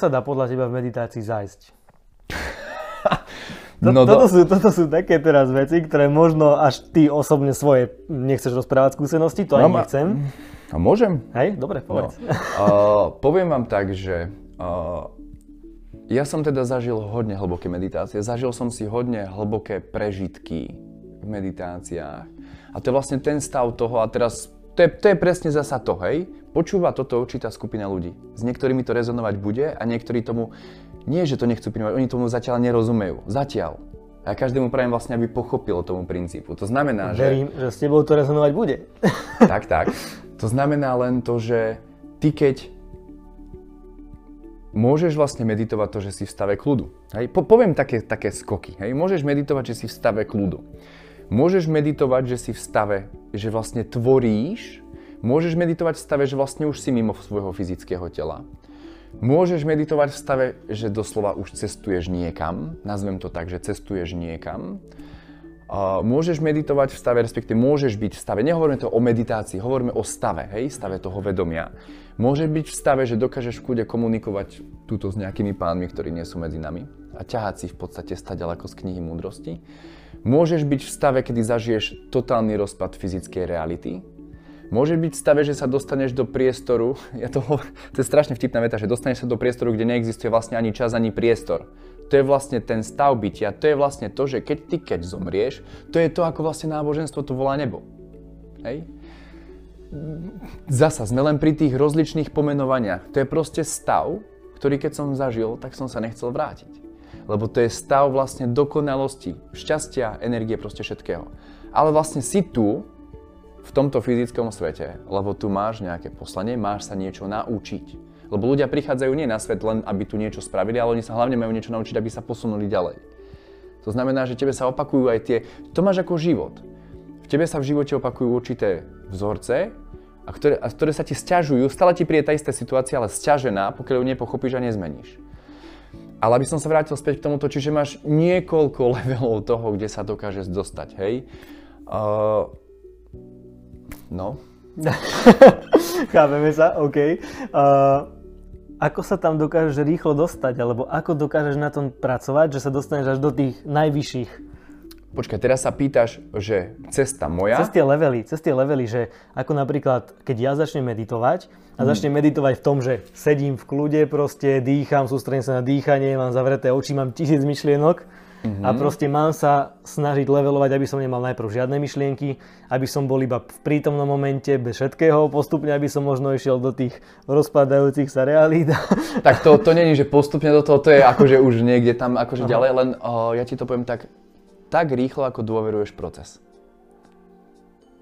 Sa dá podľa teba v meditácii zájsť? To, no toto, do... sú, toto sú také teraz veci, ktoré možno až ty osobne svoje nechceš rozprávať skúsenosti, to no, ani nechcem. A môžem? Hej, dobre, povedz. No. Uh, poviem vám tak, že uh, ja som teda zažil hodne hlboké meditácie. Zažil som si hodne hlboké prežitky v meditáciách. A to je vlastne ten stav toho, a teraz to je, to je presne zasa to, hej. Počúva toto určitá skupina ľudí. S niektorými to rezonovať bude a niektorí tomu nie, že to nechcú prijímať, oni tomu zatiaľ nerozumejú. Zatiaľ. A ja každému prajem vlastne, aby pochopil tomu princípu. To znamená, že... Verím, že s tebou to rezonovať bude. tak, tak. To znamená len to, že ty keď môžeš vlastne meditovať to, že si v stave kľudu. Hej? Po, poviem také, také skoky. Hej? Môžeš meditovať, že si v stave kľudu. Môžeš meditovať, že si v stave, že vlastne tvoríš. Môžeš meditovať v stave, že vlastne už si mimo svojho fyzického tela. Môžeš meditovať v stave, že doslova už cestuješ niekam, nazvem to tak, že cestuješ niekam. Môžeš meditovať v stave, respektíve môžeš byť v stave, nehovoríme to o meditácii, hovoríme o stave, hej, stave toho vedomia. Môžeš byť v stave, že dokážeš v kľude komunikovať túto s nejakými pánmi, ktorí nie sú medzi nami a ťahať si v podstate stať ďaleko z knihy múdrosti. Môžeš byť v stave, kedy zažiješ totálny rozpad fyzickej reality, Môže byť v stave, že sa dostaneš do priestoru, ja to, to je strašne vtipná veta, že dostaneš sa do priestoru, kde neexistuje vlastne ani čas, ani priestor. To je vlastne ten stav bytia, to je vlastne to, že keď ty keď zomrieš, to je to, ako vlastne náboženstvo to volá nebo. Hej? Zasa sme len pri tých rozličných pomenovaniach. To je proste stav, ktorý keď som zažil, tak som sa nechcel vrátiť. Lebo to je stav vlastne dokonalosti, šťastia, energie, proste všetkého. Ale vlastne si tu, v tomto fyzickom svete, lebo tu máš nejaké poslanie, máš sa niečo naučiť. Lebo ľudia prichádzajú nie na svet len, aby tu niečo spravili, ale oni sa hlavne majú niečo naučiť, aby sa posunuli ďalej. To znamená, že tebe sa opakujú aj tie, to máš ako život. V tebe sa v živote opakujú určité vzorce, a ktoré, a ktoré sa ti stiažujú, stále ti príde tá istá situácia, ale stiažená, pokiaľ ju nepochopíš a nezmeníš. Ale aby som sa vrátil späť k tomuto, čiže máš niekoľko levelov toho, kde sa dokážeš dostať, hej. Uh, No. Chápeme sa, OK. Uh, ako sa tam dokážeš rýchlo dostať, alebo ako dokážeš na tom pracovať, že sa dostaneš až do tých najvyšších Počkaj, teraz sa pýtaš, že cesta moja... Cez tie levely, cez tie levely, že ako napríklad, keď ja začnem meditovať a hmm. začnem meditovať v tom, že sedím v kľude, proste dýcham, sústredím sa na dýchanie, mám zavreté oči, mám tisíc myšlienok, Mm-hmm. A proste mám sa snažiť levelovať, aby som nemal najprv žiadne myšlienky, aby som bol iba v prítomnom momente, bez všetkého, postupne, aby som možno išiel do tých rozpadajúcich sa realít. Tak to, to není, že postupne do toho, to je akože už niekde tam akože Aha. ďalej, len o, ja ti to poviem tak, tak rýchlo, ako dôveruješ proces.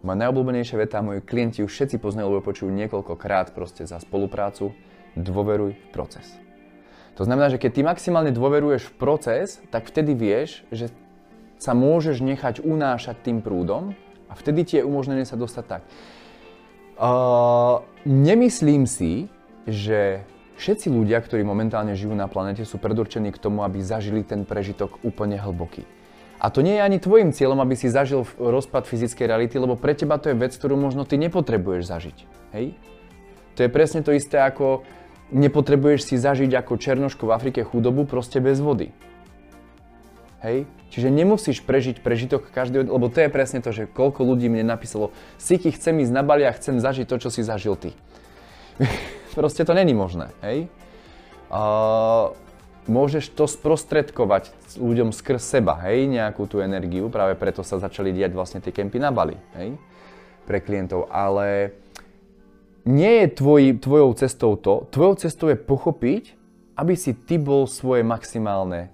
Moja najobľúbenejšia veta, moji klienti už všetci poznajú, lebo počujú niekoľkokrát proste za spoluprácu, dôveruj v proces. To znamená, že keď ty maximálne dôveruješ v proces, tak vtedy vieš, že sa môžeš nechať unášať tým prúdom a vtedy ti je umožnené sa dostať tak. Uh, nemyslím si, že všetci ľudia, ktorí momentálne žijú na planete, sú predurčení k tomu, aby zažili ten prežitok úplne hlboký. A to nie je ani tvojim cieľom, aby si zažil rozpad fyzickej reality, lebo pre teba to je vec, ktorú možno ty nepotrebuješ zažiť. Hej? To je presne to isté ako nepotrebuješ si zažiť ako Černoško v Afrike chudobu proste bez vody. Hej? Čiže nemusíš prežiť prežitok každého, lebo to je presne to, že koľko ľudí mne napísalo, Siky, chcem ísť na Bali a chcem zažiť to, čo si zažil ty. proste to není možné, hej? Uh, môžeš to sprostredkovať ľuďom skrz seba, hej, nejakú tú energiu, práve preto sa začali diať vlastne tie kempy na Bali, hej, pre klientov, ale nie je tvoj, tvojou cestou to. Tvojou cestou je pochopiť, aby si ty bol svoje maximálne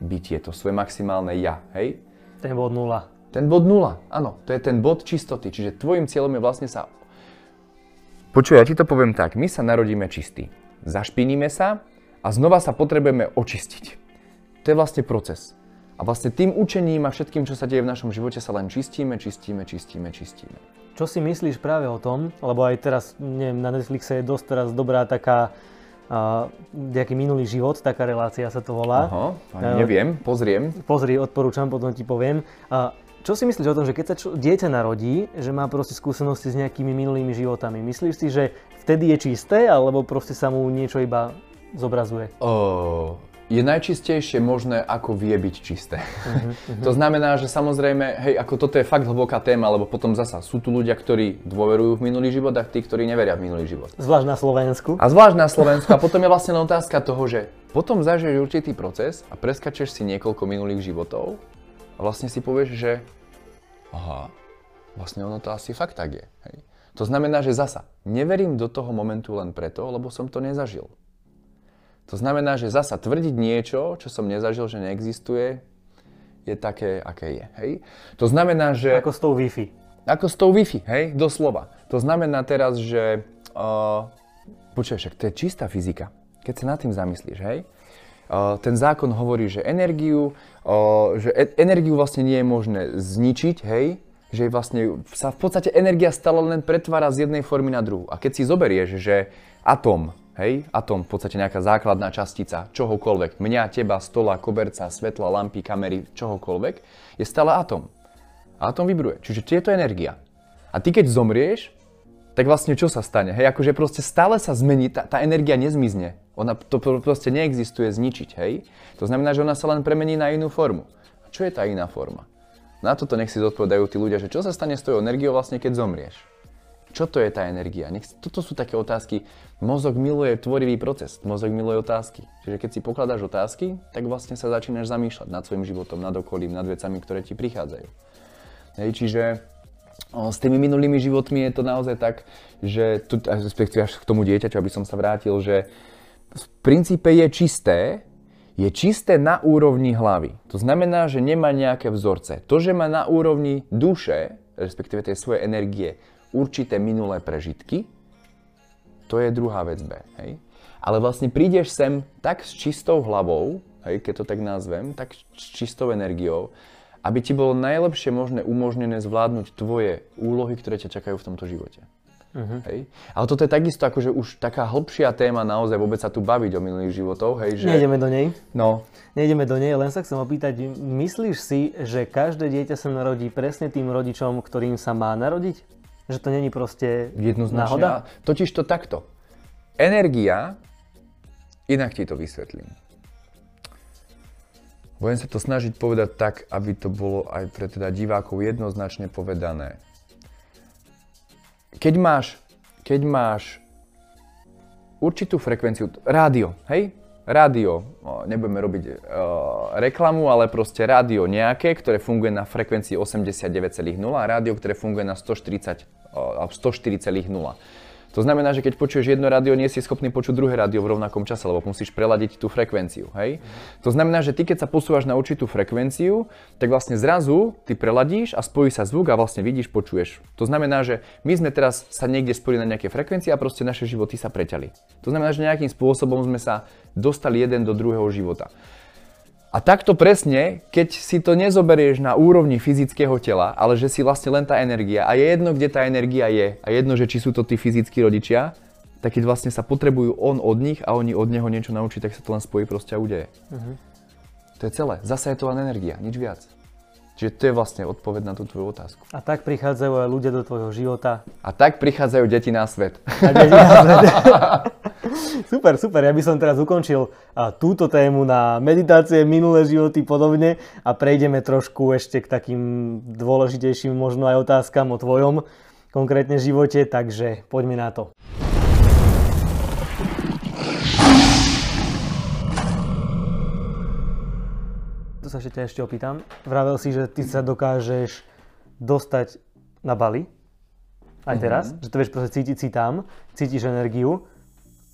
bytie, to svoje maximálne ja, hej? Ten bod nula. Ten bod nula, áno, to je ten bod čistoty. Čiže tvojim cieľom je vlastne sa... Počuj, ja ti to poviem tak, my sa narodíme čistí. Zašpiníme sa a znova sa potrebujeme očistiť. To je vlastne proces. A vlastne tým učením a všetkým, čo sa deje v našom živote, sa len čistíme, čistíme, čistíme, čistíme. Čo si myslíš práve o tom, lebo aj teraz, neviem, na Netflixe je dosť teraz dobrá taká uh, nejaký minulý život, taká relácia sa to volá. Aha, uh, neviem, pozriem. Pozri, odporúčam, potom ti poviem. Uh, čo si myslíš o tom, že keď sa čo, dieťa narodí, že má proste skúsenosti s nejakými minulými životami? Myslíš si, že vtedy je čisté, alebo proste sa mu niečo iba zobrazuje? O, je najčistejšie možné, ako vie byť čisté. Uh-huh, uh-huh. to znamená, že samozrejme, hej, ako toto je fakt hlboká téma, lebo potom zasa sú tu ľudia, ktorí dôverujú v minulý život a tí, ktorí neveria v minulý život. Zvlášť na Slovensku. A zvlášť na Slovensku. A potom je vlastne otázka toho, že potom zažiješ určitý proces a preskačeš si niekoľko minulých životov a vlastne si povieš, že aha, vlastne ono to asi fakt tak je. Hej. To znamená, že zasa, neverím do toho momentu len preto, lebo som to nezažil. To znamená, že zasa tvrdiť niečo, čo som nezažil, že neexistuje, je také, aké je. Hej? To znamená, že... Ako s tou Wi-Fi. Ako s tou Wi-Fi, hej, doslova. To znamená teraz, že... Uh, počuj, však to je čistá fyzika. Keď sa nad tým zamyslíš, hej? Uh, ten zákon hovorí, že energiu, uh, že e- energiu vlastne nie je možné zničiť, hej? Že vlastne sa v podstate energia stále len pretvára z jednej formy na druhú. A keď si zoberieš, že atóm, Hej, atom, v podstate nejaká základná častica čohokoľvek, mňa, teba, stola, koberca, svetla, lampy, kamery, čohokoľvek, je stále atom. Atom vybruje. Čiže je to energia. A ty keď zomrieš, tak vlastne čo sa stane? Hej, akože proste stále sa zmení, tá, tá energia nezmizne. Ona to proste neexistuje zničiť, hej? To znamená, že ona sa len premení na inú formu. A čo je tá iná forma? Na toto nech si zodpovedajú tí ľudia, že čo sa stane s tvojou energiou vlastne, keď zomrieš. Čo to je tá energia? Nech, toto sú také otázky. Mozog miluje tvorivý proces, mozog miluje otázky. Čiže keď si pokladáš otázky, tak vlastne sa začínaš zamýšľať nad svojim životom, nad okolím, nad vecami, ktoré ti prichádzajú. Hej, čiže s tými minulými životmi je to naozaj tak, že tu, respektíve až k tomu dieťaťu, aby som sa vrátil, že v princípe je čisté, je čisté na úrovni hlavy. To znamená, že nemá nejaké vzorce. To, že má na úrovni duše, respektíve tej svojej energie, určité minulé prežitky, to je druhá vec B. Hej? Ale vlastne prídeš sem tak s čistou hlavou, hej, keď to tak nazvem, tak s čistou energiou, aby ti bolo najlepšie možné umožnené zvládnuť tvoje úlohy, ktoré ťa čakajú v tomto živote. Uh-huh. Hej? Ale toto je takisto akože už taká hlbšia téma naozaj vôbec sa tu baviť o minulých životoch. Hej, že... Nejdeme do nej. No. Nejdeme do nej, len sa chcem opýtať, myslíš si, že každé dieťa sa narodí presne tým rodičom, ktorým sa má narodiť? Že to není proste Jednoznačne. náhoda? Totiž to takto. Energia, inak ti to vysvetlím. Budem sa to snažiť povedať tak, aby to bolo aj pre teda divákov jednoznačne povedané. Keď máš, keď máš určitú frekvenciu, rádio, hej? Rádio, nebudeme robiť uh, reklamu, ale proste rádio nejaké, ktoré funguje na frekvencii 89,0 a rádio, ktoré funguje na 140 104,0. To znamená, že keď počuješ jedno rádio, nie si schopný počuť druhé rádio v rovnakom čase, lebo musíš preladiť tú frekvenciu. Hej? To znamená, že ty keď sa posúvaš na určitú frekvenciu, tak vlastne zrazu ty preladíš a spojí sa zvuk a vlastne vidíš, počuješ. To znamená, že my sme teraz sa niekde spojili na nejaké frekvencie a proste naše životy sa preťali. To znamená, že nejakým spôsobom sme sa dostali jeden do druhého života. A takto presne, keď si to nezoberieš na úrovni fyzického tela, ale že si vlastne len tá energia a je jedno, kde tá energia je a jedno, že či sú to tí fyzickí rodičia, tak keď vlastne sa potrebujú on od nich a oni od neho niečo naučiť, tak sa to len spojí proste a udeje. Uh-huh. To je celé. Zase je to len energia, nič viac. Čiže to je vlastne odpoveď na tú tvoju otázku. A tak prichádzajú aj ľudia do tvojho života. A tak prichádzajú deti na svet. A deti na svet. super, super. Ja by som teraz ukončil túto tému na meditácie, minulé životy podobne a prejdeme trošku ešte k takým dôležitejším možno aj otázkam o tvojom konkrétne živote, takže poďme na to. To sa ešte ešte opýtam. Vravel si, že ty sa dokážeš dostať na Bali, aj teraz, mm-hmm. že to vieš proste cítiť si tam, cítiš energiu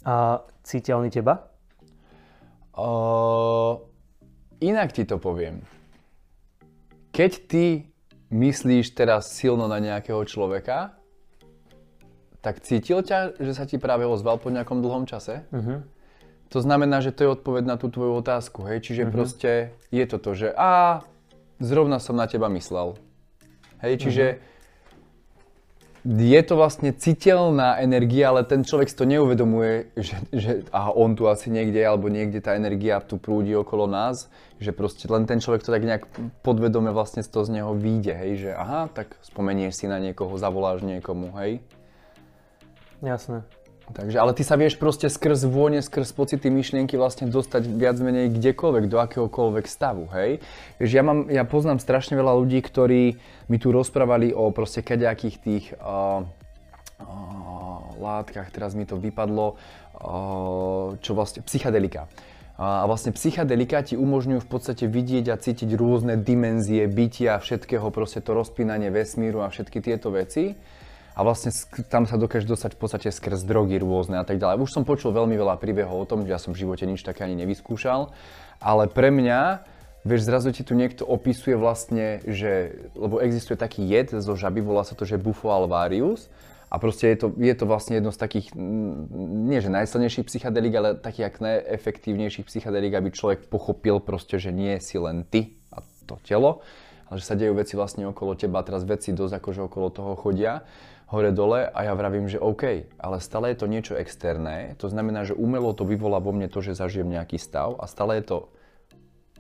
a cítia oni teba? Uh, inak ti to poviem. Keď ty myslíš teraz silno na nejakého človeka, tak cítil ťa, že sa ti práve ozval po nejakom dlhom čase? Uh-huh. To znamená, že to je odpoveď na tú tvoju otázku, hej? Čiže uh-huh. proste je to to, že a zrovna som na teba myslel. Hej, čiže uh-huh. je to vlastne citeľná energia, ale ten človek si to neuvedomuje, že, že aha, on tu asi niekde, alebo niekde tá energia tu prúdi okolo nás, že proste len ten človek to tak nejak podvedome vlastne to z neho vyjde, hej, že aha, tak spomenieš si na niekoho, zavoláš niekomu, hej. Jasné. Takže, ale ty sa vieš proste skrz vône, skrz pocity, myšlienky vlastne dostať viac menej kdekoľvek, do akéhokoľvek stavu, hej. Vieš, ja, mám, ja poznám strašne veľa ľudí, ktorí mi tu rozprávali o proste kaďakých tých uh, uh, látkach, teraz mi to vypadlo, uh, čo vlastne, psychadelika. A vlastne psychadelika ti umožňujú v podstate vidieť a cítiť rôzne dimenzie bytia, všetkého, proste to rozpínanie vesmíru a všetky tieto veci. A vlastne tam sa dokážeš dostať v podstate skrz drogy rôzne a tak ďalej. Už som počul veľmi veľa príbehov o tom, že ja som v živote nič také ani nevyskúšal, ale pre mňa Vieš, zrazu ti tu niekto opisuje vlastne, že, lebo existuje taký jed zo žaby, volá sa to, že Bufo alvarius, a proste je to, je to vlastne jedno z takých, nie že najsilnejších psychadelík, ale takých najefektívnejších psychadelík, aby človek pochopil proste, že nie si len ty a to telo, ale že sa dejú veci vlastne okolo teba, teraz veci dosť akože okolo toho chodia, hore dole a ja vravím, že OK, ale stále je to niečo externé, to znamená, že umelo to vyvolá vo mne to, že zažijem nejaký stav a stále je to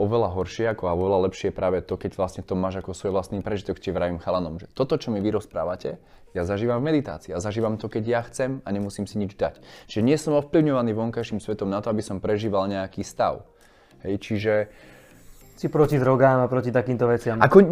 oveľa horšie ako a oveľa lepšie práve to, keď vlastne to máš ako svoj vlastný prežitok, či vravím chalanom, že toto, čo mi vy rozprávate, ja zažívam v meditácii a zažívam to, keď ja chcem a nemusím si nič dať. Čiže nie som ovplyvňovaný vonkajším svetom na to, aby som prežíval nejaký stav. Hej, čiže si proti drogám a proti takýmto veciam. Ako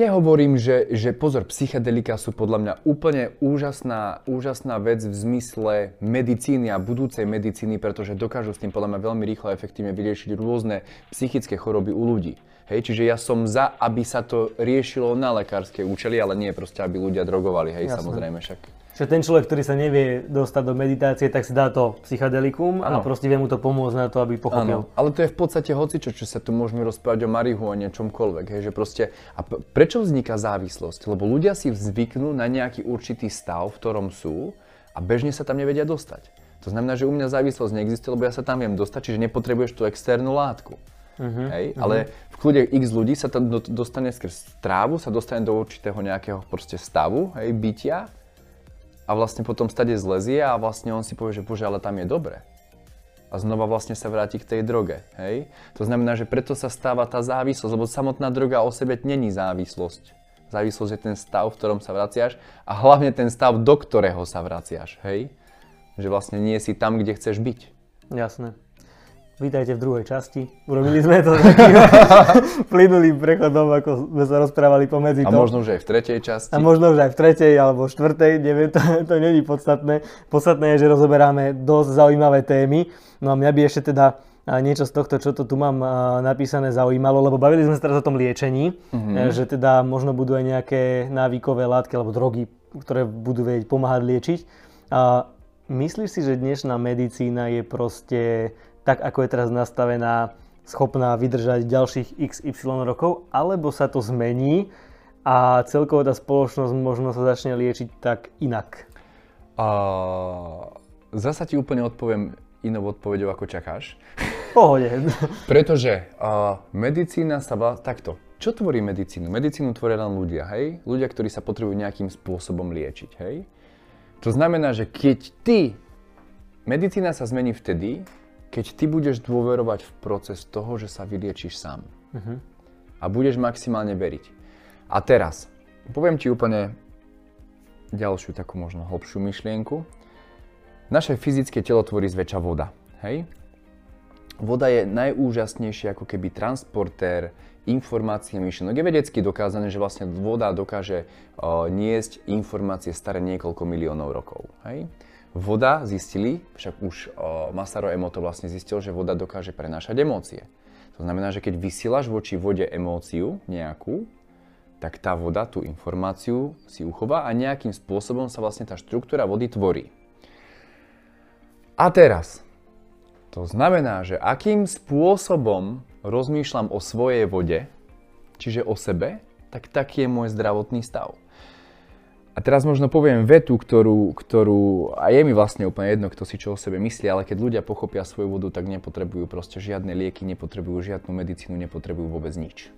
nehovorím, že, že pozor, psychedelika sú podľa mňa úplne úžasná, úžasná vec v zmysle medicíny a budúcej medicíny, pretože dokážu s tým podľa mňa veľmi rýchlo a efektívne vyriešiť rôzne psychické choroby u ľudí. Hej, čiže ja som za, aby sa to riešilo na lekárske účely, ale nie proste, aby ľudia drogovali, hej, Jasne. samozrejme však. Čiže ten človek, ktorý sa nevie dostať do meditácie, tak si dá to psychedelikum ano. a proste vie mu to pomôcť na to, aby pochopil. Ano. Ale to je v podstate hocičo, čo sa tu môžeme rozprávať o marihuane, čomkoľvek. Hej, že proste, a prečo vzniká závislosť? Lebo ľudia si zvyknú na nejaký určitý stav, v ktorom sú a bežne sa tam nevedia dostať. To znamená, že u mňa závislosť neexistuje, lebo ja sa tam viem dostať, čiže nepotrebuješ tú externú látku. Uh-huh, hej? Uh-huh. Ale v kľude x ľudí sa tam dostane skrz trávu, sa dostane do určitého nejakého proste stavu, hej, bytia a vlastne potom stade zlezie a vlastne on si povie, že bože, ale tam je dobre. A znova vlastne sa vráti k tej droge, hej? To znamená, že preto sa stáva tá závislosť, lebo samotná droga o sebe není závislosť. Závislosť je ten stav, v ktorom sa vraciaš a hlavne ten stav, do ktorého sa vraciaš, hej? Že vlastne nie si tam, kde chceš byť. Jasné. Vítajte v druhej časti. Urobili sme to takým plynulým prechodom, ako sme sa rozprávali pomedzi to. A možno už aj v tretej časti. A možno už aj v tretej alebo štvrtej, neviem, to, to není podstatné. Podstatné je, že rozoberáme dosť zaujímavé témy. No a mňa by ešte teda niečo z tohto, čo to tu mám napísané, zaujímalo, lebo bavili sme sa teraz o tom liečení, mm-hmm. že teda možno budú aj nejaké návykové látky alebo drogy, ktoré budú vedieť pomáhať liečiť. A myslíš si, že dnešná medicína je proste tak ako je teraz nastavená, schopná vydržať ďalších XY rokov, alebo sa to zmení a celkovo tá spoločnosť možno sa začne liečiť tak inak? Uh, zasa ti úplne odpoviem inou odpovedou, ako čakáš. Pohode. Pretože uh, medicína sa bá... Takto. Čo tvorí medicínu? Medicínu tvoria len ľudia, hej? Ľudia, ktorí sa potrebujú nejakým spôsobom liečiť, hej? To znamená, že keď ty... Medicína sa zmení vtedy, keď ty budeš dôverovať v proces toho, že sa vyliečíš sám. Uh-huh. A budeš maximálne veriť. A teraz, poviem ti úplne ďalšiu takú možno hlbšiu myšlienku. Naše fyzické telo tvorí zväčša voda. Hej? Voda je najúžasnejšia ako keby transportér informácií a myšlienok. Je vedecky dokázané, že vlastne voda dokáže uh, niesť informácie staré niekoľko miliónov rokov. Hej? Voda zistili, však už o, Masaru Emoto vlastne zistil, že voda dokáže prenášať emócie. To znamená, že keď vysielaš voči vode emóciu nejakú, tak tá voda tú informáciu si uchová a nejakým spôsobom sa vlastne tá štruktúra vody tvorí. A teraz, to znamená, že akým spôsobom rozmýšľam o svojej vode, čiže o sebe, tak taký je môj zdravotný stav. A teraz možno poviem vetu, ktorú, ktorú a je mi vlastne úplne jedno, kto si čo o sebe myslí, ale keď ľudia pochopia svoju vodu, tak nepotrebujú proste žiadne lieky, nepotrebujú žiadnu medicínu, nepotrebujú vôbec nič.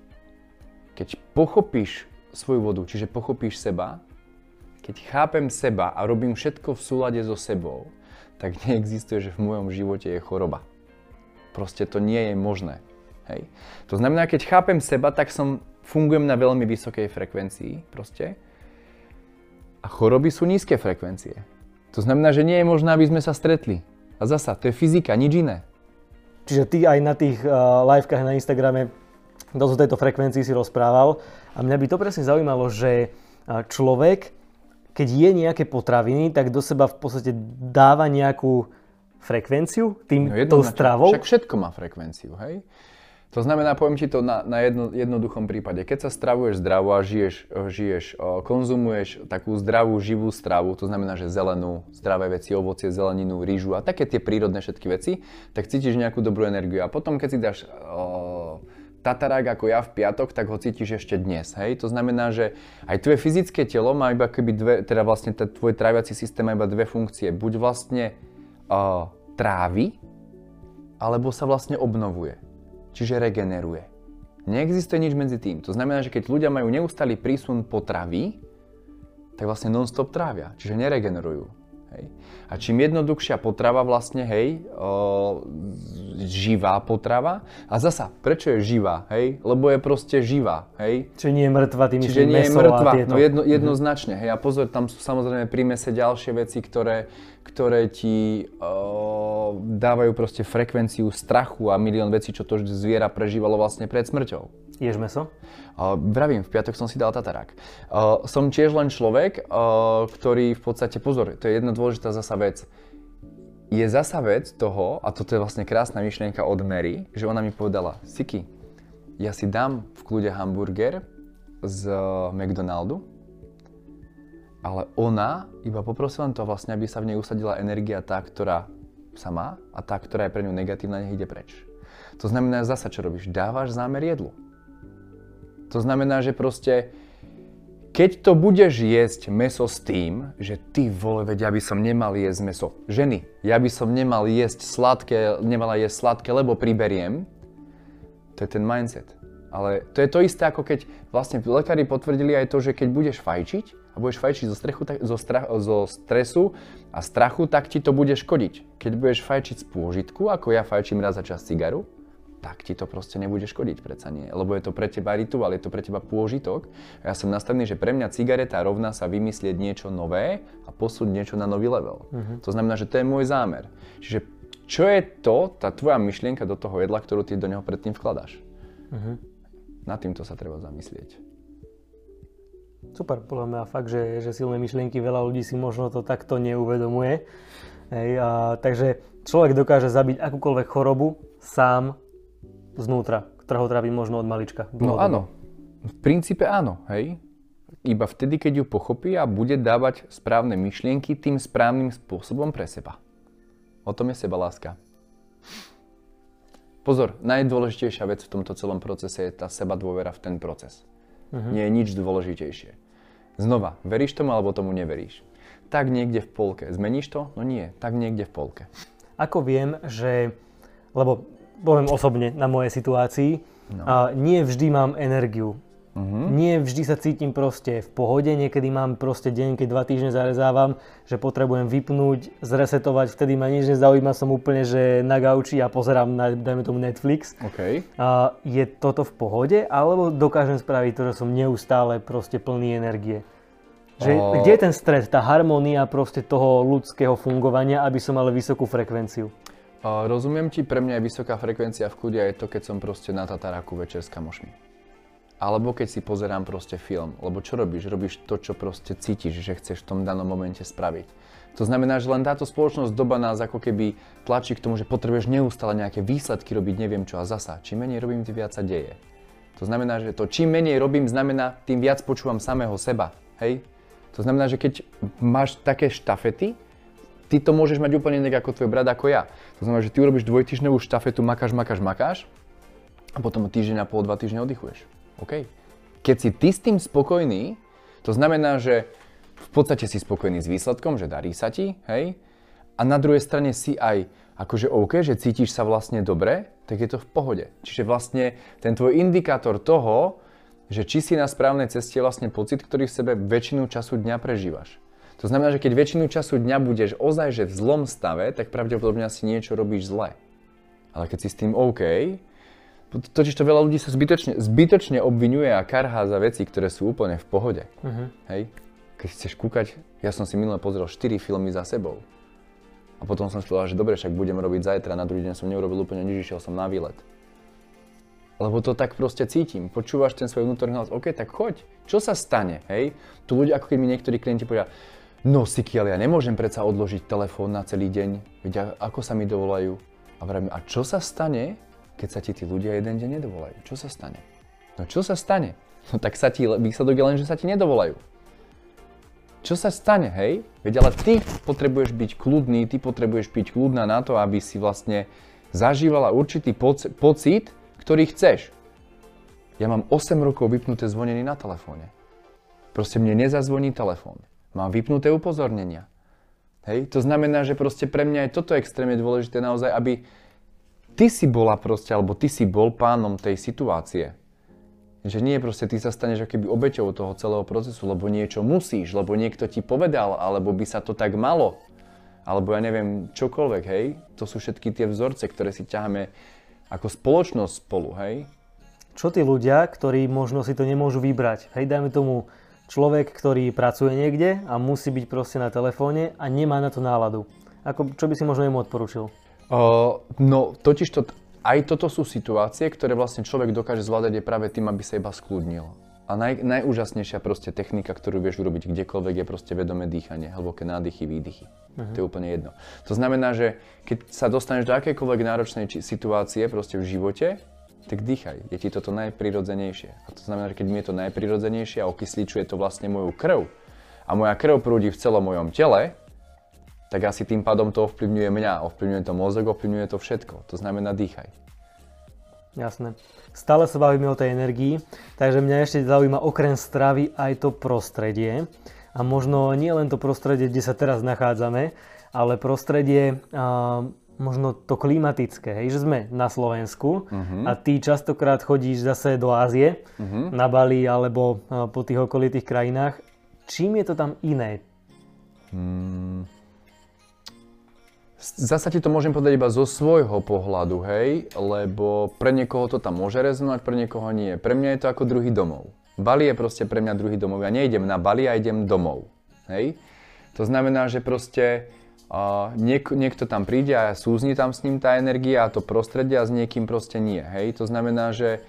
Keď pochopíš svoju vodu, čiže pochopíš seba, keď chápem seba a robím všetko v súlade so sebou, tak neexistuje, že v mojom živote je choroba. Proste to nie je možné. Hej. To znamená, keď chápem seba, tak som, fungujem na veľmi vysokej frekvencii proste a choroby sú nízke frekvencie. To znamená, že nie je možné, aby sme sa stretli. A zasa, to je fyzika, nič iné. Čiže ty aj na tých uh, livekách na Instagrame dosť o tejto frekvencii si rozprával a mňa by to presne zaujímalo, že človek, keď je nejaké potraviny, tak do seba v podstate dáva nejakú frekvenciu tým, no tou stravou. Však všetko má frekvenciu, hej? To znamená, poviem ti to na, na jedno, jednoduchom prípade. Keď sa stravuješ zdravo a žiješ, žiješ, konzumuješ takú zdravú, živú stravu, to znamená, že zelenú, zdravé veci, ovocie, zeleninu, rýžu a také tie prírodné všetky veci, tak cítiš nejakú dobrú energiu. A potom, keď si dáš o, tatarák ako ja v piatok, tak ho cítiš ešte dnes. Hej? To znamená, že aj tvoje fyzické telo má iba keby dve, teda vlastne tvoj tráviaci systém má iba dve funkcie. Buď vlastne uh, trávi, alebo sa vlastne obnovuje čiže regeneruje. Neexistuje nič medzi tým. To znamená, že keď ľudia majú neustály prísun potravy, tak vlastne non-stop trávia, čiže neregenerujú. Hej. A čím jednoduchšia potrava vlastne, hej, o, živá potrava. A zasa, prečo je živá, hej? Lebo je proste živá, hej? Čiže nie je mŕtva, tým Čiže nie je mŕtva, no jedno, jednoznačne, hej. A pozor, tam sú samozrejme pri mese ďalšie veci, ktoré, ktoré ti o, dávajú proste frekvenciu strachu a milión vecí, čo to zviera prežívalo vlastne pred smrťou. Ješ meso? Uh, vravím, v piatok som si dal tatarák. Uh, som tiež len človek, uh, ktorý v podstate, pozor, to je jedna dôležitá zasa vec. Je zasa vec toho, a toto je vlastne krásna myšlienka od Mary, že ona mi povedala, Siki, ja si dám v kľude hamburger z McDonaldu, ale ona iba poprosila to vlastne, aby sa v nej usadila energia tá, ktorá sa má a tá, ktorá je pre ňu negatívna, nech ide preč. To znamená zasa, čo robíš? Dávaš zámer jedlu. To znamená, že proste keď to budeš jesť meso s tým, že ty vole, veď ja by som nemal jesť meso. Ženy, ja by som nemal jesť sladké, nemala jesť sladké, lebo priberiem. To je ten mindset. Ale to je to isté, ako keď vlastne lekári potvrdili aj to, že keď budeš fajčiť a budeš fajčiť zo, strechu, tak, zo, strach, zo stresu a strachu, tak ti to bude škodiť. Keď budeš fajčiť z pôžitku, ako ja fajčím raz za čas cigaru, tak ti to proste nebude škodiť, predsa nie. Lebo je to pre teba rituál, je to pre teba pôžitok. Ja som nastavený, že pre mňa cigareta rovná sa vymyslieť niečo nové a posúť niečo na nový level. Uh-huh. To znamená, že to je môj zámer. Čiže čo je to, tá tvoja myšlienka do toho jedla, ktorú ty do neho predtým vkladáš? Uh-huh. Nad týmto sa treba zamyslieť. Super, podľa mňa fakt, že, že silné myšlienky, veľa ľudí si možno to takto neuvedomuje. Hej, a, takže človek dokáže zabiť akúkoľvek chorobu sám znútra, ktorá ho trápi možno od malička. No áno, v princípe áno, hej. Iba vtedy, keď ju pochopí a bude dávať správne myšlienky tým správnym spôsobom pre seba. O tom je seba láska. Pozor, najdôležitejšia vec v tomto celom procese je tá seba dôvera v ten proces. Uh-huh. Nie je nič dôležitejšie. Znova, veríš tomu alebo tomu neveríš? Tak niekde v polke. Zmeníš to? No nie, tak niekde v polke. Ako viem, že... Lebo poviem osobne na mojej situácii, no. a nie vždy mám energiu. Uh-huh. Nie vždy sa cítim proste v pohode, niekedy mám proste deň, keď dva týždne zarezávam, že potrebujem vypnúť, zresetovať, vtedy ma nič nezaujíma, som úplne že na gauči a pozerám na, dajme tomu Netflix. Okay. A je toto v pohode, alebo dokážem spraviť to, že som neustále proste plný energie? Že, o... Kde je ten stred, tá harmónia proste toho ľudského fungovania, aby som mal vysokú frekvenciu? Rozumiem ti, pre mňa je vysoká frekvencia v kľude aj to, keď som proste na Tataráku večer s kamošmi. Alebo keď si pozerám proste film. Lebo čo robíš? Robíš to, čo proste cítiš, že chceš v tom danom momente spraviť. To znamená, že len táto spoločnosť doba nás ako keby tlačí k tomu, že potrebuješ neustále nejaké výsledky robiť, neviem čo a zasa. Čím menej robím, tým viac sa deje. To znamená, že to čím menej robím, znamená, tým viac počúvam samého seba. Hej? To znamená, že keď máš také štafety, ty to môžeš mať úplne inak ako tvoj brat, ako ja. To znamená, že ty urobíš dvojtyžňovú štafetu, makáš, makáš, makáš a potom týždeň a pol, dva týždne oddychuješ. OK? Keď si ty s tým spokojný, to znamená, že v podstate si spokojný s výsledkom, že darí sa ti, hej? A na druhej strane si aj akože OK, že cítiš sa vlastne dobre, tak je to v pohode. Čiže vlastne ten tvoj indikátor toho, že či si na správnej ceste je vlastne pocit, ktorý v sebe väčšinu času dňa prežívaš. To znamená, že keď väčšinu času dňa budeš ozaj že v zlom stave, tak pravdepodobne asi niečo robíš zle. Ale keď si s tým OK, totiž to veľa ľudí sa zbytočne, zbytočne obvinuje a karhá za veci, ktoré sú úplne v pohode. Uh-huh. Hej? keď chceš kúkať, ja som si minule pozrel 4 filmy za sebou. A potom som si povedal, že dobre, však budem robiť zajtra, na druhý deň som neurobil úplne nič, išiel som na výlet. Lebo to tak proste cítim. Počúvaš ten svoj vnútorný hlas, OK, tak choď. Čo sa stane, hej? Tu ľudia, ako keď mi niektorí klienti povedia, no Sikiel, ja nemôžem predsa odložiť telefón na celý deň, veď ako sa mi dovolajú. A vravím, a čo sa stane, keď sa ti tí ľudia jeden deň nedovolajú? Čo sa stane? No čo sa stane? No tak sa ti, výsledok je len, že sa ti nedovolajú. Čo sa stane, hej? Veď ale ty potrebuješ byť kľudný, ty potrebuješ byť kľudná na to, aby si vlastne zažívala určitý poc- pocit, ktorý chceš. Ja mám 8 rokov vypnuté zvonenie na telefóne. Proste mne nezazvoní telefón. Mám vypnuté upozornenia. Hej? To znamená, že proste pre mňa je toto extrémne dôležité naozaj, aby ty si bola proste, alebo ty si bol pánom tej situácie. Že nie proste ty sa staneš akoby obeťou toho celého procesu, lebo niečo musíš, lebo niekto ti povedal, alebo by sa to tak malo. Alebo ja neviem, čokoľvek, hej. To sú všetky tie vzorce, ktoré si ťaháme ako spoločnosť spolu, hej. Čo tí ľudia, ktorí možno si to nemôžu vybrať? Hej, dajme tomu človek, ktorý pracuje niekde a musí byť proste na telefóne a nemá na to náladu. Ako, čo by si možno jemu odporučil? Uh, no, totiž to, aj toto sú situácie, ktoré vlastne človek dokáže zvládať je práve tým, aby sa iba skľudnil. A naj, najúžasnejšia proste technika, ktorú vieš urobiť kdekoľvek, je proste vedomé dýchanie, hlboké nádychy, výdychy. Uh-huh. To je úplne jedno. To znamená, že keď sa dostaneš do akejkoľvek náročnej či, situácie proste v živote, tak dýchaj. Je ti toto najprirodzenejšie. A to znamená, že keď mi je to najprirodzenejšie a okysličuje to vlastne moju krv a moja krv prúdi v celom mojom tele, tak asi tým pádom to ovplyvňuje mňa, ovplyvňuje to mozog, ovplyvňuje to všetko. To znamená dýchaj. Jasné. Stále sa bavíme o tej energii, takže mňa ešte zaujíma okrem stravy aj to prostredie. A možno nie len to prostredie, kde sa teraz nachádzame, ale prostredie možno to klimatické, hej, že sme na Slovensku uh-huh. a ty častokrát chodíš zase do Ázie, uh-huh. na Bali alebo a, po tých okolitých krajinách. Čím je to tam iné? Hmm. Zasa ti to môžem povedať iba zo svojho pohľadu, hej, lebo pre niekoho to tam môže rezonovať, pre niekoho nie. Pre mňa je to ako druhý domov. Bali je proste pre mňa druhý domov. Ja nejdem na Bali, ja idem domov, hej. To znamená, že proste uh, niek- niekto tam príde a súzni tam s ním tá energia a to prostredie a s niekým proste nie, hej. To znamená, že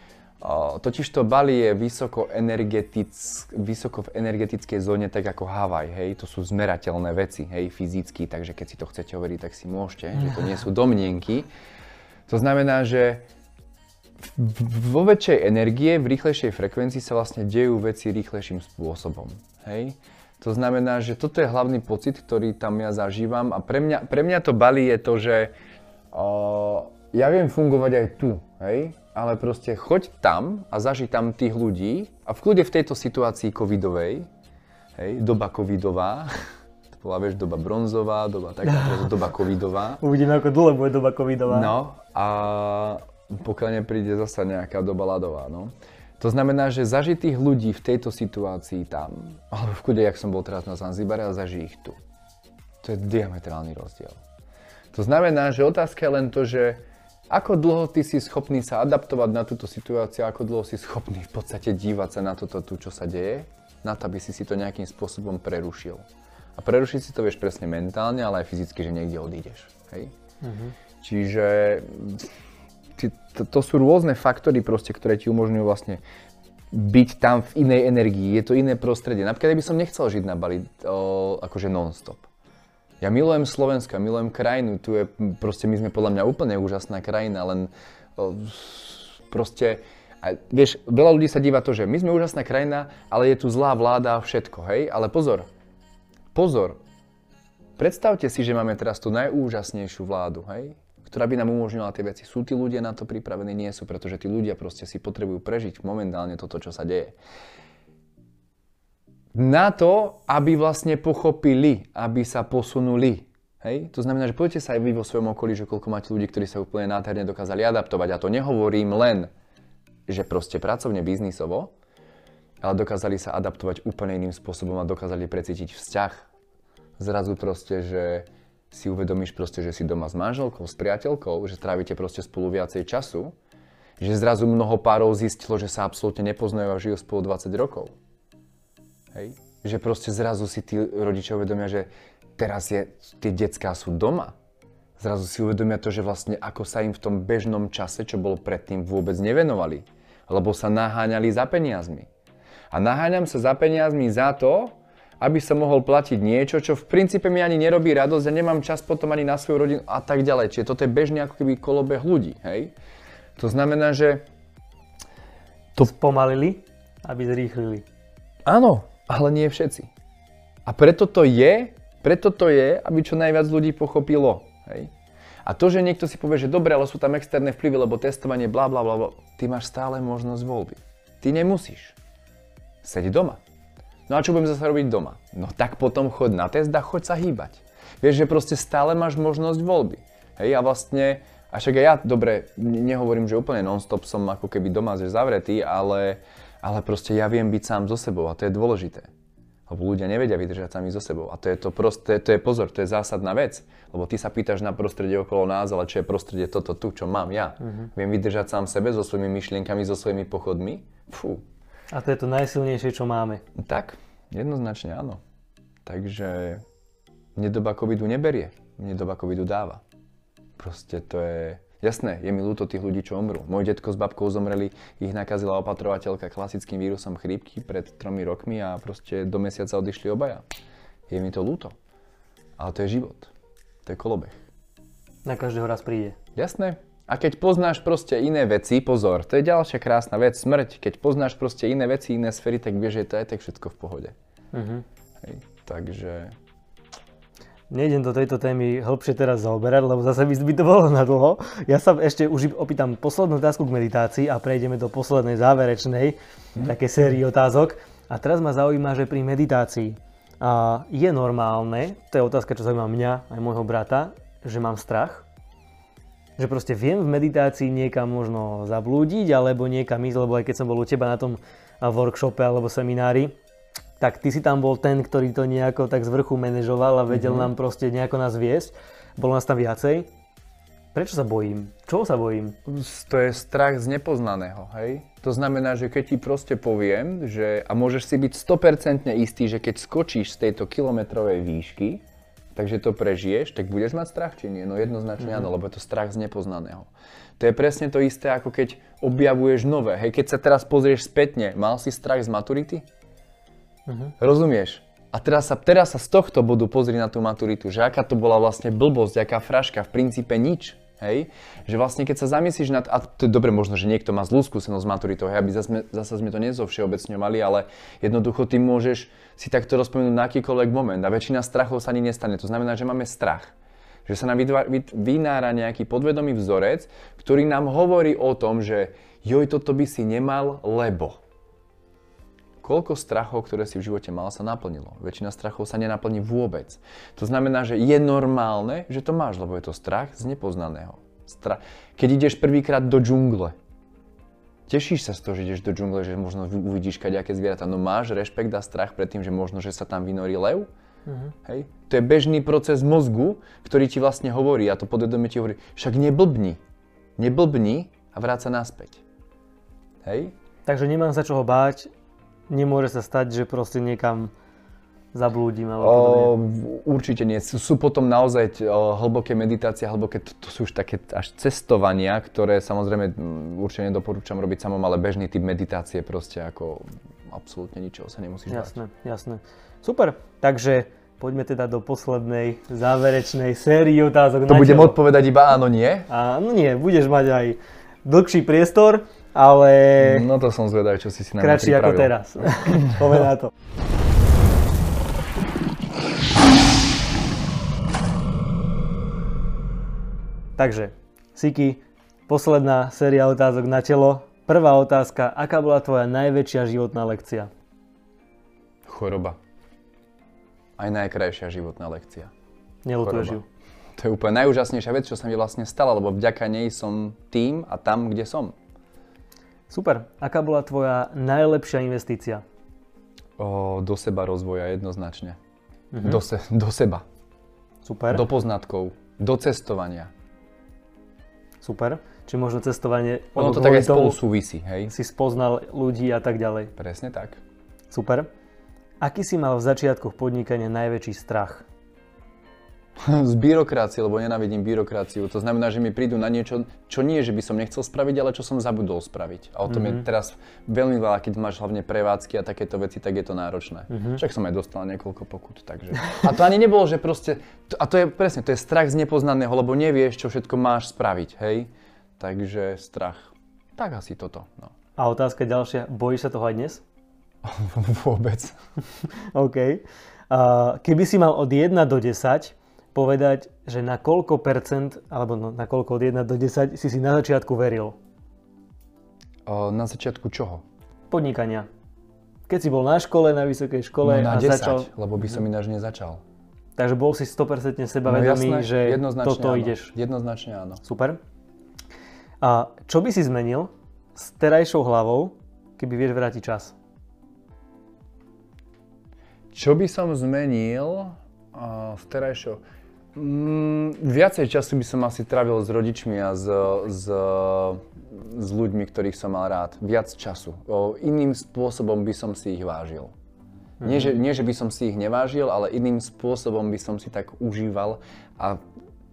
Totiž to Bali je vysoko, energetic, vysoko v energetickej zóne, tak ako Havaj, hej, to sú zmerateľné veci, hej, fyzicky, takže keď si to chcete overiť, tak si môžete, že to nie sú domnienky. To znamená, že vo väčšej energie, v rýchlejšej frekvencii sa vlastne dejú veci rýchlejším spôsobom, hej. To znamená, že toto je hlavný pocit, ktorý tam ja zažívam a pre mňa, pre mňa to Bali je to, že uh, ja viem fungovať aj tu, hej, ale proste choď tam a zaži tam tých ľudí a v kľude v tejto situácii covidovej, hej, doba covidová, to bola, vieš, doba bronzová, doba taká, doba covidová. Uvidíme, ako dlho bude doba covidová. No a pokiaľ nepríde zasa nejaká doba ľadová, no. To znamená, že zaži tých ľudí v tejto situácii tam, alebo v kľude, jak som bol teraz na Zanzibare, a zaži ich tu. To je diametrálny rozdiel. To znamená, že otázka je len to, že ako dlho ty si schopný sa adaptovať na túto situáciu, ako dlho si schopný v podstate dívať sa na toto tu, čo sa deje, na to, aby si si to nejakým spôsobom prerušil. A prerušiť si to vieš presne mentálne, ale aj fyzicky, že niekde odídeš. Hej? Uh-huh. Čiže to, to sú rôzne faktory, proste, ktoré ti umožňujú vlastne byť tam v inej energii, je to iné prostredie. Napríklad, by som nechcel žiť na Bali o, akože non-stop. Ja milujem Slovensko, milujem krajinu, tu je, proste my sme podľa mňa úplne úžasná krajina, len proste, a vieš, veľa ľudí sa díva to, že my sme úžasná krajina, ale je tu zlá vláda a všetko, hej, ale pozor, pozor, predstavte si, že máme teraz tú najúžasnejšiu vládu, hej, ktorá by nám umožnila tie veci. Sú tí ľudia na to pripravení? Nie sú, pretože tí ľudia proste si potrebujú prežiť momentálne toto, čo sa deje na to, aby vlastne pochopili, aby sa posunuli. Hej? To znamená, že poďte sa aj vy vo svojom okolí, že koľko máte ľudí, ktorí sa úplne nádherne dokázali adaptovať. A to nehovorím len, že proste pracovne, biznisovo, ale dokázali sa adaptovať úplne iným spôsobom a dokázali precítiť vzťah. Zrazu proste, že si uvedomíš proste, že si doma s manželkou, s priateľkou, že trávite proste spolu viacej času, že zrazu mnoho párov zistilo, že sa absolútne nepoznajú a žijú spolu 20 rokov. Hej? Že proste zrazu si tí rodičia uvedomia, že teraz je, tie decká sú doma. Zrazu si uvedomia to, že vlastne ako sa im v tom bežnom čase, čo bolo predtým, vôbec nevenovali. Lebo sa naháňali za peniazmi. A naháňam sa za peniazmi za to, aby som mohol platiť niečo, čo v princípe mi ani nerobí radosť a nemám čas potom ani na svoju rodinu a tak ďalej. Čiže toto je bežný ako keby kolobeh ľudí, hej? To znamená, že... To... Spomalili, aby zrýchlili. Áno, ale nie všetci. A preto to je, preto to je, aby čo najviac ľudí pochopilo, hej? A to, že niekto si povie, že dobre, ale sú tam externé vplyvy, lebo testovanie, bla bla bla, ty máš stále možnosť voľby. Ty nemusíš. Seď doma. No a čo budem zase robiť doma? No tak potom chod na test a choď sa hýbať. Vieš, že proste stále máš možnosť voľby. Hej, a vlastne, a však aj ja, dobre, nehovorím, že úplne non-stop som ako keby doma že zavretý, ale, ale proste ja viem byť sám so sebou a to je dôležité. Lebo ľudia nevedia vydržať sami so sebou. A to je to proste, to je pozor, to je zásadná vec. Lebo ty sa pýtaš na prostredie okolo nás, ale čo je prostredie toto tu, čo mám ja. Uh-huh. Viem vydržať sám sebe so svojimi myšlienkami, so svojimi pochodmi. Fú, a to je to najsilnejšie, čo máme. Tak, jednoznačne áno. Takže mne doba covidu neberie, mne doba covidu dáva. Proste to je... Jasné, je mi ľúto tých ľudí, čo umrú. Môj detko s babkou zomreli, ich nakazila opatrovateľka klasickým vírusom chrípky pred tromi rokmi a proste do mesiaca odišli obaja. Je mi to ľúto. Ale to je život. To je kolobeh. Na každého raz príde. Jasné, a keď poznáš proste iné veci, pozor, to je ďalšia krásna vec, smrť. Keď poznáš proste iné veci, iné sféry, tak vieš, že to je tak všetko v pohode. Uh-huh. Hej, takže... Nejdem do tejto témy hĺbšie teraz zaoberať, lebo zase by to bolo na dlho. Ja sa ešte už opýtam poslednú otázku k meditácii a prejdeme do poslednej záverečnej, uh-huh. také sérii otázok. A teraz ma zaujíma, že pri meditácii a je normálne, to je otázka, čo zaujíma mňa aj môjho brata, že mám strach že proste viem v meditácii niekam možno zablúdiť alebo niekam ísť, lebo aj keď som bol u teba na tom workshope alebo seminári, tak ty si tam bol ten, ktorý to nejako tak z vrchu manažoval a vedel mm-hmm. nám proste nejako nás viesť. Bolo nás tam viacej. Prečo sa bojím? Čoho sa bojím? To je strach z nepoznaného, hej? To znamená, že keď ti proste poviem, že, a môžeš si byť 100% istý, že keď skočíš z tejto kilometrovej výšky, takže to prežiješ, tak budeš mať strach či nie? No jednoznačne mm-hmm. áno, lebo je to strach z nepoznaného. To je presne to isté, ako keď objavuješ nové. Hej, keď sa teraz pozrieš spätne, mal si strach z maturity? Mm-hmm. Rozumieš? A teraz sa, teraz sa z tohto bodu pozri na tú maturitu, že aká to bola vlastne blbosť, aká fraška, v princípe nič. Hej? Že vlastne keď sa zamyslíš nad, a to je dobre možno, že niekto má zlú skúsenosť s maturitou, hej, aby zase, zase sme to nezovšeobecňovali, ale jednoducho ty môžeš si takto rozpomenúť na akýkoľvek moment a väčšina strachov sa ani nestane. To znamená, že máme strach. Že sa nám vynára nejaký podvedomý vzorec, ktorý nám hovorí o tom, že joj, toto by si nemal, lebo koľko strachov, ktoré si v živote mal, sa naplnilo. Väčšina strachov sa nenaplní vôbec. To znamená, že je normálne, že to máš, lebo je to strach z nepoznaného. Stra- Keď ideš prvýkrát do džungle, tešíš sa z toho, že ideš do džungle, že možno uvidíš kaďaké zvieratá, no máš rešpekt a strach pred tým, že možno, že sa tam vynorí lev? Uh-huh. Hej? To je bežný proces mozgu, ktorý ti vlastne hovorí, a to podvedomie ti hovorí, však neblbni, neblbni a vráť sa naspäť. Hej? Takže nemám sa čoho báť, nemôže sa stať, že proste niekam zablúdim alebo o, Určite nie. Sú, sú potom naozaj o, hlboké meditácie, hlboké, to, to sú už také až cestovania, ktoré samozrejme určite nedoporúčam robiť samom, ale bežný typ meditácie proste ako absolútne ničoho sa nemusíš Jasné, bať. jasné. Super, takže poďme teda do poslednej záverečnej série otázok. To budem odpovedať iba áno, nie? Áno, nie, budeš mať aj dlhší priestor ale... No to som zvedavý, čo si si na Kratší ako teraz. Povedá to. Takže, Siki, posledná séria otázok na telo. Prvá otázka, aká bola tvoja najväčšia životná lekcia? Choroba. Aj najkrajšia životná lekcia. Nelutuješ ju? To je úplne najúžasnejšia vec, čo sa mi vlastne stala, lebo vďaka nej som tým a tam, kde som. Super. Aká bola tvoja najlepšia investícia? O, do seba rozvoja jednoznačne. Mm-hmm. Do, se, do seba. Super. Do poznatkov. Do cestovania. Super. Či možno cestovanie... Ono to tak aj spolu súvisí, hej? Si spoznal ľudí a tak ďalej. Presne tak. Super. Aký si mal v začiatkoch podnikania najväčší strach? Z byrokracie, lebo nenávidím byrokraciu. To znamená, že mi prídu na niečo, čo nie, že by som nechcel spraviť, ale čo som zabudol spraviť. A o tom mm-hmm. je teraz veľmi veľa, keď máš hlavne prevádzky a takéto veci, tak je to náročné. Mm-hmm. Však som aj dostal niekoľko pokut, takže... A to ani nebolo, že proste... A to je presne, to je strach z nepoznaného, lebo nevieš, čo všetko máš spraviť, hej? Takže strach. Tak asi toto, no. A otázka ďalšia, bojíš sa toho aj dnes? Vôbec. OK. Uh, keby si mal od 1 do 10 povedať, že na koľko percent, alebo no, na koľko od 1 do 10 si si na začiatku veril? O, na začiatku čoho? Podnikania. Keď si bol na škole, na vysokej škole no, na a 10, začal... lebo by som ináč nezačal. Takže bol si 100% sebavedomý, no, jasné, že toto áno. ideš. Jednoznačne áno. Super. A čo by si zmenil s terajšou hlavou, keby vieš vrátiť čas? Čo by som zmenil uh, s terajšou? Mm, viacej času by som asi trávil s rodičmi a s, s, s ľuďmi, ktorých som mal rád. Viac času. O, iným spôsobom by som si ich vážil. Mm-hmm. Nie, že, nie, že by som si ich nevážil, ale iným spôsobom by som si tak užíval a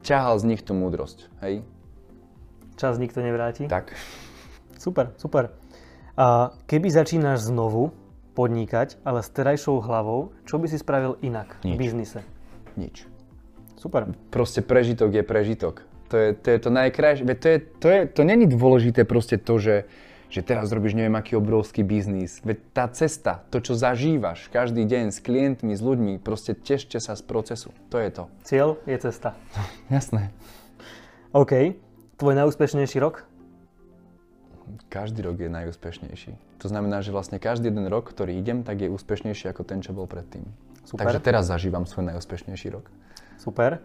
ťahal z nich tú múdrosť. Hej? Čas nikto nevráti? Tak. Super, super. A keby začínaš znovu podnikať, ale s terajšou hlavou, čo by si spravil inak Nič. v biznise? Nič. Super. Proste prežitok je prežitok. To je to, je to najkrajšie. To, je, to, je, to není dôležité proste to, že, že teraz robíš neviem aký obrovský biznis. Veď tá cesta, to čo zažívaš každý deň s klientmi, s ľuďmi, proste tešte sa z procesu. To je to. Cieľ je cesta. Jasné. OK. Tvoj najúspešnejší rok? Každý rok je najúspešnejší. To znamená, že vlastne každý jeden rok, ktorý idem, tak je úspešnejší ako ten, čo bol predtým. Super. Takže teraz zažívam svoj najúspešnejší rok. Super.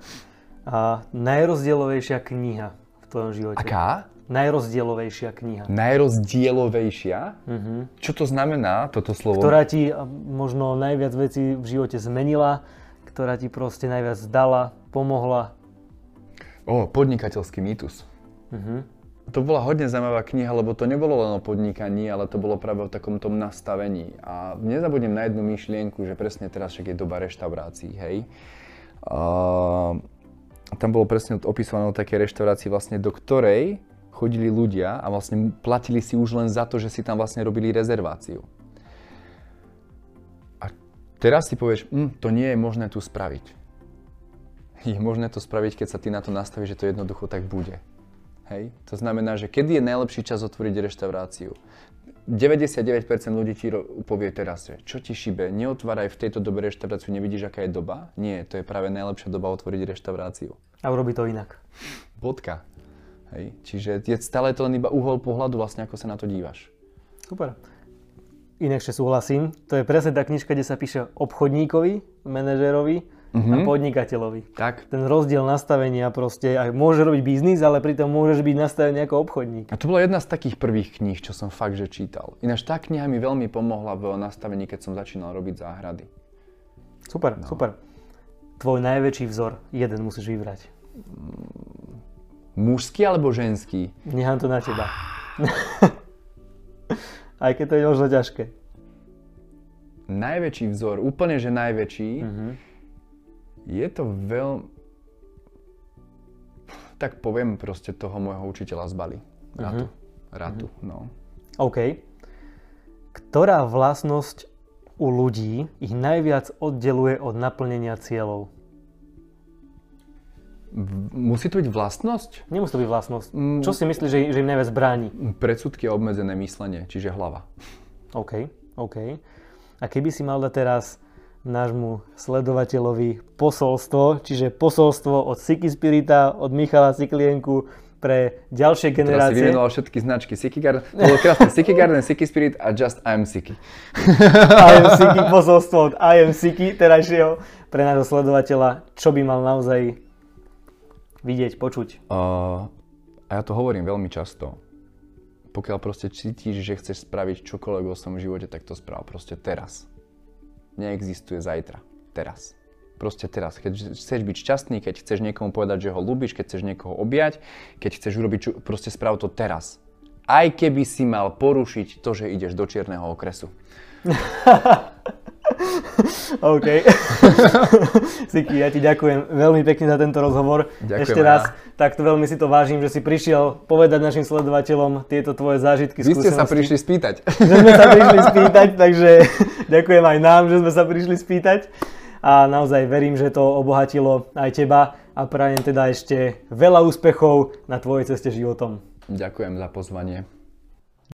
A najrozdielovejšia kniha v tvojom živote? Aká? Najrozdielovejšia kniha. Najrozdielovejšia? Uh-huh. Čo to znamená, toto slovo? Ktorá ti možno najviac vecí v živote zmenila, ktorá ti proste najviac dala, pomohla. O, podnikateľský mýtus. Uh-huh. To bola hodne zaujímavá kniha, lebo to nebolo len o podnikaní, ale to bolo práve o takom tom nastavení. A nezabudnem na jednu myšlienku, že presne teraz však je doba reštaurácií, hej. Tam bolo presne opisované o také reštaurácii, vlastne, do ktorej chodili ľudia a vlastne platili si už len za to, že si tam vlastne robili rezerváciu. A teraz si povieš, hm, to nie je možné tu spraviť. Je možné to spraviť, keď sa ty na to nastavíš, že to jednoducho tak bude. Hej? To znamená, že kedy je najlepší čas otvoriť reštauráciu? 99% ľudí ti povie teraz, že čo ti šibe, neotváraj v tejto dobe reštauráciu, nevidíš, aká je doba? Nie, to je práve najlepšia doba otvoriť reštauráciu. A urobi to inak. Bodka. Hej. Čiže je stále to len iba uhol pohľadu, vlastne ako sa na to dívaš. Super. Inak ešte súhlasím. To je presne tá knižka, kde sa píše obchodníkovi, manažerovi, uh-huh. a podnikateľovi. Tak. Ten rozdiel nastavenia proste, aj môže robiť biznis, ale pritom môžeš byť nastavený ako obchodník. A to bola jedna z takých prvých kníh, čo som fakt, že čítal. Ináč tá kniha mi veľmi pomohla v nastavení, keď som začínal robiť záhrady. Super, no. super. Tvoj najväčší vzor, jeden musíš vybrať. Mužský alebo ženský? Nechám to na teba. Aj keď to je možno ťažké. Najväčší vzor, úplne že najväčší, uh-huh je to veľmi... Tak poviem proste toho môjho učiteľa z Bali. Ratu. Uh-huh. Ratu, uh-huh. no. OK. Ktorá vlastnosť u ľudí ich najviac oddeluje od naplnenia cieľov? Musí to byť vlastnosť? Nemusí to byť vlastnosť. Mm. Čo si myslíš, že, že im najviac bráni? Predsudky a obmedzené myslenie, čiže hlava. OK, OK. A keby si mal dať teraz nášmu sledovateľovi posolstvo, čiže posolstvo od Siki Spirita, od Michala Siklienku pre ďalšie generácie. Teraz si vymenoval všetky značky Siki Garden. To bolo krásne. Siki Garden, Siki Spirit a Just I'm Siki. I am Siki, posolstvo od I am Siki terajšieho pre nášho sledovateľa. Čo by mal naozaj vidieť, počuť? Uh, a ja to hovorím veľmi často. Pokiaľ proste cítiš, že chceš spraviť čokoľvek vo svojom živote, tak to správ proste teraz neexistuje zajtra. Teraz. Proste teraz. Keď chceš byť šťastný, keď chceš niekomu povedať, že ho ľúbiš, keď chceš niekoho objať, keď chceš urobiť, čo, proste sprav to teraz. Aj keby si mal porušiť to, že ideš do čierneho okresu. OK. Siki, ja ti ďakujem veľmi pekne za tento rozhovor. Ďakujem Ešte raz, ja. takto veľmi si to vážim, že si prišiel povedať našim sledovateľom tieto tvoje zážitky, Vy ste sa skúsenosti. prišli spýtať. Že sme sa prišli spýtať, takže ďakujem aj nám, že sme sa prišli spýtať. A naozaj verím, že to obohatilo aj teba a prajem teda ešte veľa úspechov na tvojej ceste životom. Ďakujem za pozvanie.